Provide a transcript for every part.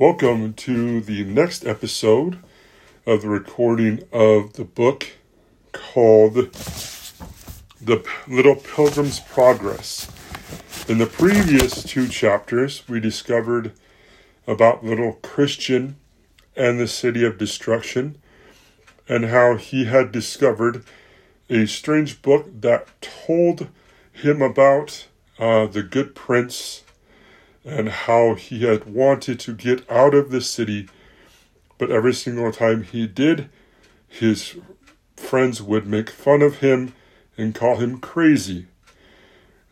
Welcome to the next episode of the recording of the book called The Little Pilgrim's Progress. In the previous two chapters, we discovered about little Christian and the city of destruction and how he had discovered a strange book that told him about uh, the good prince and how he had wanted to get out of the city, but every single time he did, his friends would make fun of him and call him crazy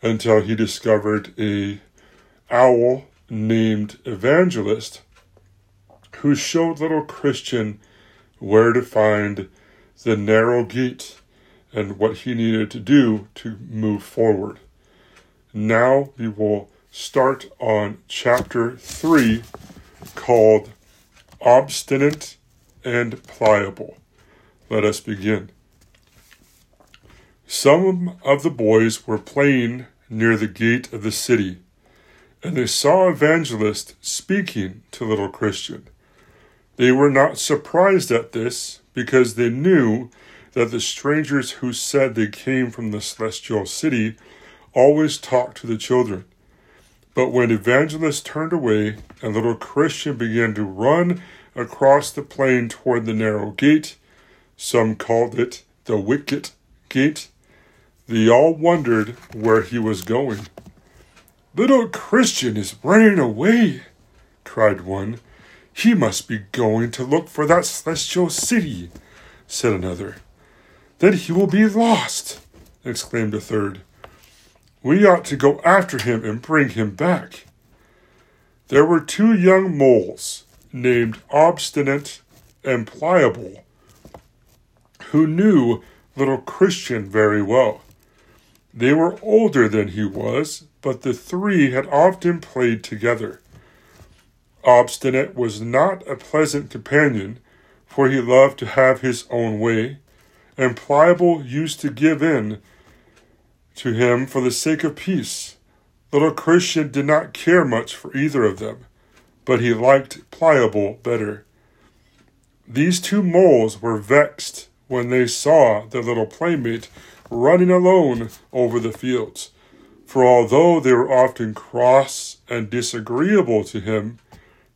until he discovered a owl named Evangelist who showed little Christian where to find the narrow gate and what he needed to do to move forward. Now we will start on chapter 3 called Obstinate and Pliable. Let us begin. Some of the boys were playing near the gate of the city, and they saw Evangelist speaking to little Christian. They were not surprised at this because they knew that the strangers who said they came from the celestial city always talked to the children. But when Evangelist turned away and little Christian began to run across the plain toward the narrow gate, some called it the wicket gate, they all wondered where he was going. Little Christian is running away, cried one. He must be going to look for that celestial city, said another. Then he will be lost, exclaimed a third. We ought to go after him and bring him back. There were two young moles named Obstinate and Pliable who knew little Christian very well. They were older than he was, but the three had often played together. Obstinate was not a pleasant companion, for he loved to have his own way, and Pliable used to give in to him for the sake of peace. Little Christian did not care much for either of them, but he liked Pliable better. These two moles were vexed when they saw their little playmate running alone over the fields. For although they were often cross and disagreeable to him,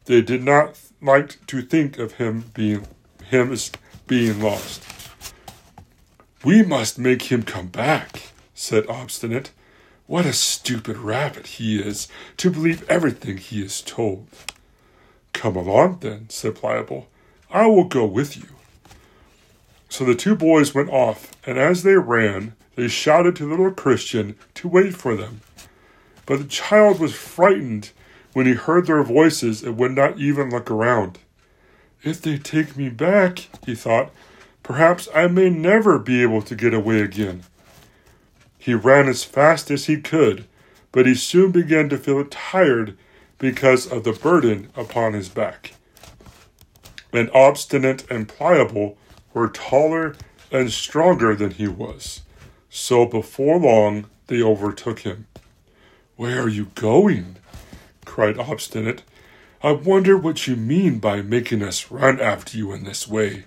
they did not like to think of him being him as being lost. We must make him come back, said Obstinate. What a stupid rabbit he is to believe everything he is told. Come along, then, said Pliable. I will go with you. So the two boys went off, and as they ran, they shouted to little Christian to wait for them. But the child was frightened when he heard their voices and would not even look around. If they take me back, he thought, perhaps I may never be able to get away again. He ran as fast as he could, but he soon began to feel tired because of the burden upon his back. And obstinate and pliable were taller and stronger than he was, so before long they overtook him. Where are you going? cried Obstinate. I wonder what you mean by making us run after you in this way.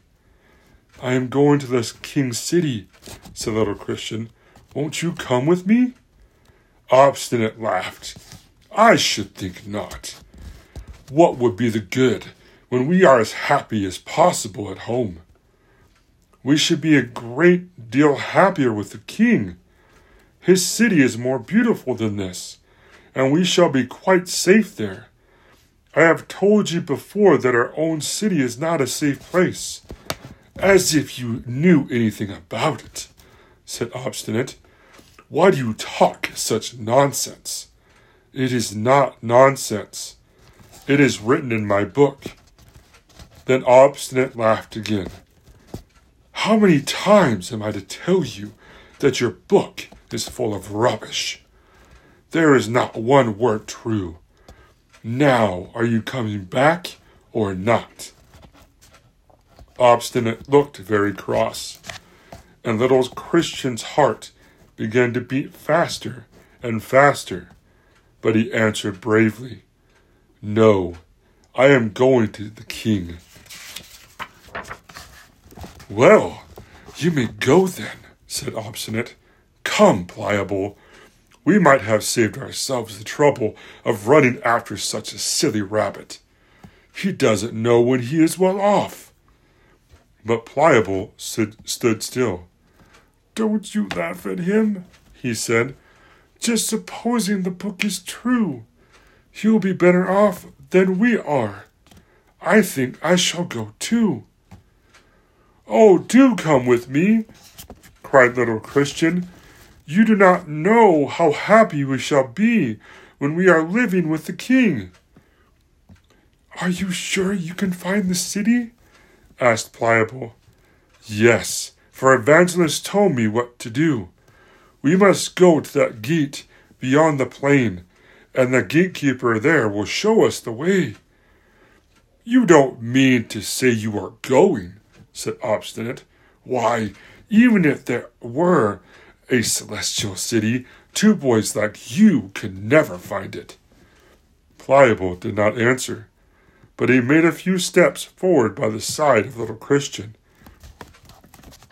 I am going to the king's city, said little Christian. Won't you come with me? Obstinate laughed. I should think not. What would be the good when we are as happy as possible at home? We should be a great deal happier with the king. His city is more beautiful than this, and we shall be quite safe there. I have told you before that our own city is not a safe place. As if you knew anything about it, said Obstinate. Why do you talk such nonsense? It is not nonsense. It is written in my book. Then Obstinate laughed again. How many times am I to tell you that your book is full of rubbish? There is not one word true. Now, are you coming back or not? Obstinate looked very cross, and little Christian's heart began to beat faster and faster, but he answered bravely, No, I am going to the king. Well, you may go then, said Obstinate. Come, Pliable. We might have saved ourselves the trouble of running after such a silly rabbit. He doesn't know when he is well off. But Pliable stood, stood still. Don't you laugh at him, he said. Just supposing the book is true. He'll be better off than we are. I think I shall go too. Oh, do come with me, cried little Christian. You do not know how happy we shall be when we are living with the king. Are you sure you can find the city? asked Pliable. Yes, for Evangelist told me what to do. We must go to that gate beyond the plain, and the gatekeeper there will show us the way. You don't mean to say you are going, said Obstinate. Why, even if there were a celestial city, two boys like you could never find it. Pliable did not answer, but he made a few steps forward by the side of little Christian.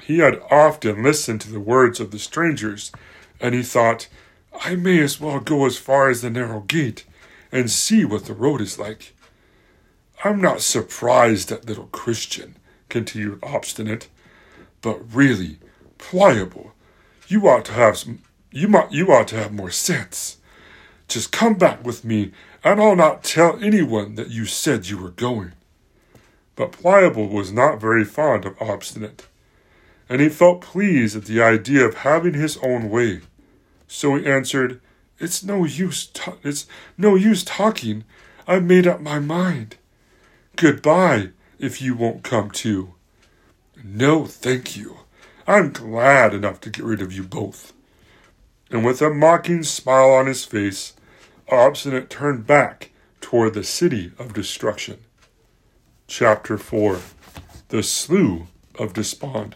He had often listened to the words of the strangers, and he thought, I may as well go as far as the narrow gate and see what the road is like. I'm not surprised at little Christian continued Obstinate. But really, pliable. You ought to have some, you might you ought to have more sense. Just come back with me, and I'll not tell anyone that you said you were going. But Pliable was not very fond of Obstinate, and he felt pleased at the idea of having his own way. So he answered, "It's no use. It's no use talking. I've made up my mind. Goodbye, if you won't come too. No, thank you. I'm glad enough to get rid of you both. And with a mocking smile on his face, Obstinate turned back toward the city of destruction. Chapter 4 The Slough of Despond.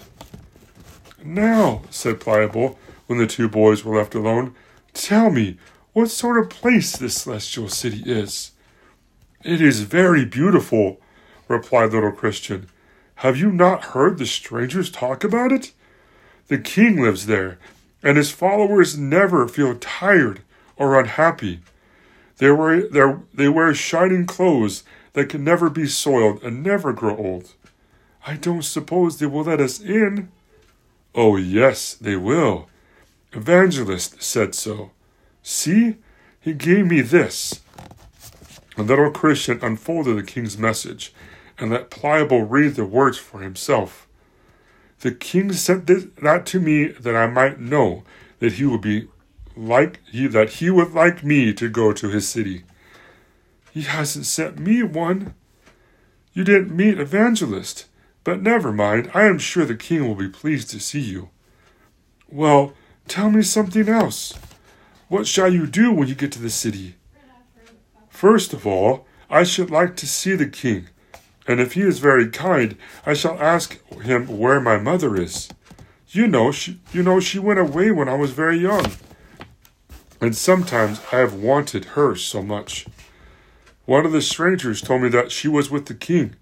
Now, said Pliable, when the two boys were left alone, tell me what sort of place this celestial city is. It is very beautiful, replied little Christian. Have you not heard the strangers talk about it? The king lives there, and his followers never feel tired or unhappy. They wear, they wear shining clothes that can never be soiled and never grow old. I don't suppose they will let us in. Oh, yes, they will. Evangelist said so. See, he gave me this. The little Christian unfolded the king's message and let Pliable read the words for himself. The king sent this, that to me that I might know that he would be like he that he would like me to go to his city. He hasn't sent me one. You didn't meet Evangelist, but never mind. I am sure the king will be pleased to see you. Well, tell me something else. What shall you do when you get to the city? First of all, I should like to see the king and if he is very kind, I shall ask him where my mother is. You know, she, you know, she went away when I was very young, and sometimes I have wanted her so much. One of the strangers told me that she was with the king,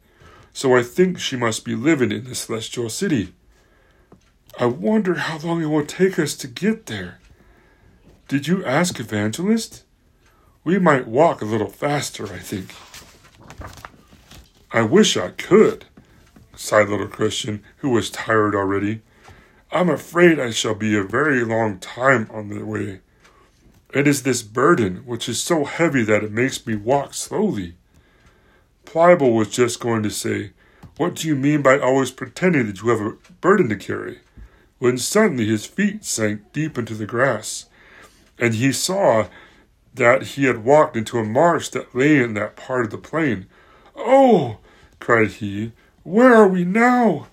so I think she must be living in the celestial city. I wonder how long it will take us to get there. Did you ask Evangelist? We might walk a little faster, I think. I wish I could, sighed little Christian, who was tired already. I'm afraid I shall be a very long time on the way. It is this burden which is so heavy that it makes me walk slowly. Pliable was just going to say, What do you mean by always pretending that you have a burden to carry? when suddenly his feet sank deep into the grass, and he saw that he had walked into a marsh that lay in that part of the plain Oh! cried he, where are we now?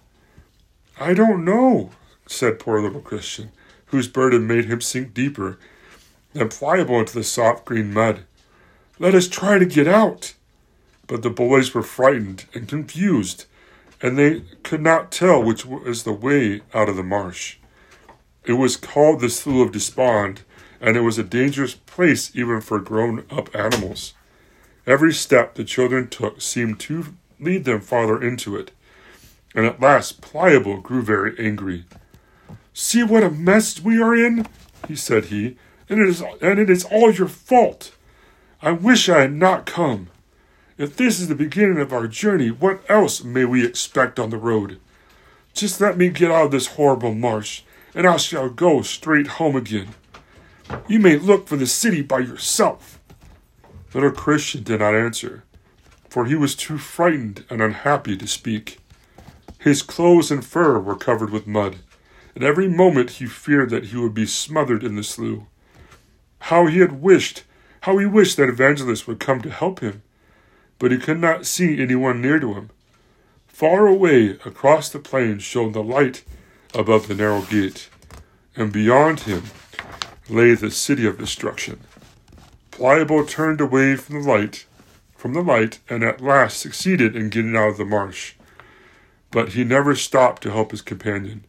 I don't know, said poor little Christian, whose burden made him sink deeper and pliable into the soft green mud. Let us try to get out. But the boys were frightened and confused, and they could not tell which was the way out of the marsh. It was called the Slough of Despond, and it was a dangerous place even for grown up animals. Every step the children took seemed to lead them farther into it, and at last Pliable grew very angry. See what a mess we are in, he said he, and it is and it is all your fault. I wish I had not come. If this is the beginning of our journey, what else may we expect on the road? Just let me get out of this horrible marsh, and I shall go straight home again. You may look for the city by yourself. Little Christian did not answer, for he was too frightened and unhappy to speak. His clothes and fur were covered with mud, and every moment he feared that he would be smothered in the slough. How he had wished, how he wished that Evangelist would come to help him, but he could not see anyone near to him. Far away across the plain shone the light above the narrow gate, and beyond him lay the city of destruction. Pliable turned away from the light, from the light, and at last succeeded in getting out of the marsh. But he never stopped to help his companion.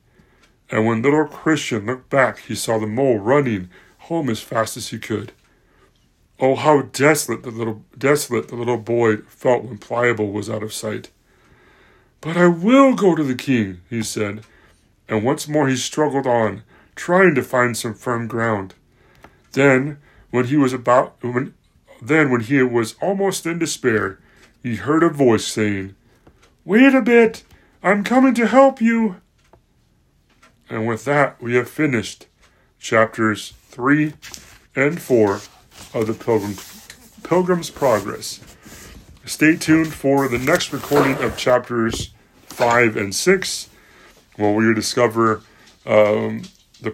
And when little Christian looked back, he saw the mole running home as fast as he could. Oh, how desolate the little desolate the little boy felt when Pliable was out of sight. But I will go to the king, he said, and once more he struggled on, trying to find some firm ground. Then, when he was about when then when he was almost in despair, he heard a voice saying, Wait a bit, I'm coming to help you. And with that, we have finished chapters 3 and 4 of the Pilgrim, Pilgrim's Progress. Stay tuned for the next recording of chapters 5 and 6, where we discover um, the,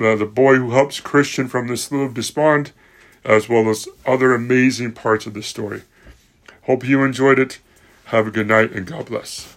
uh, the boy who helps Christian from the slough of despond as well as other amazing parts of the story. Hope you enjoyed it. Have a good night and God bless.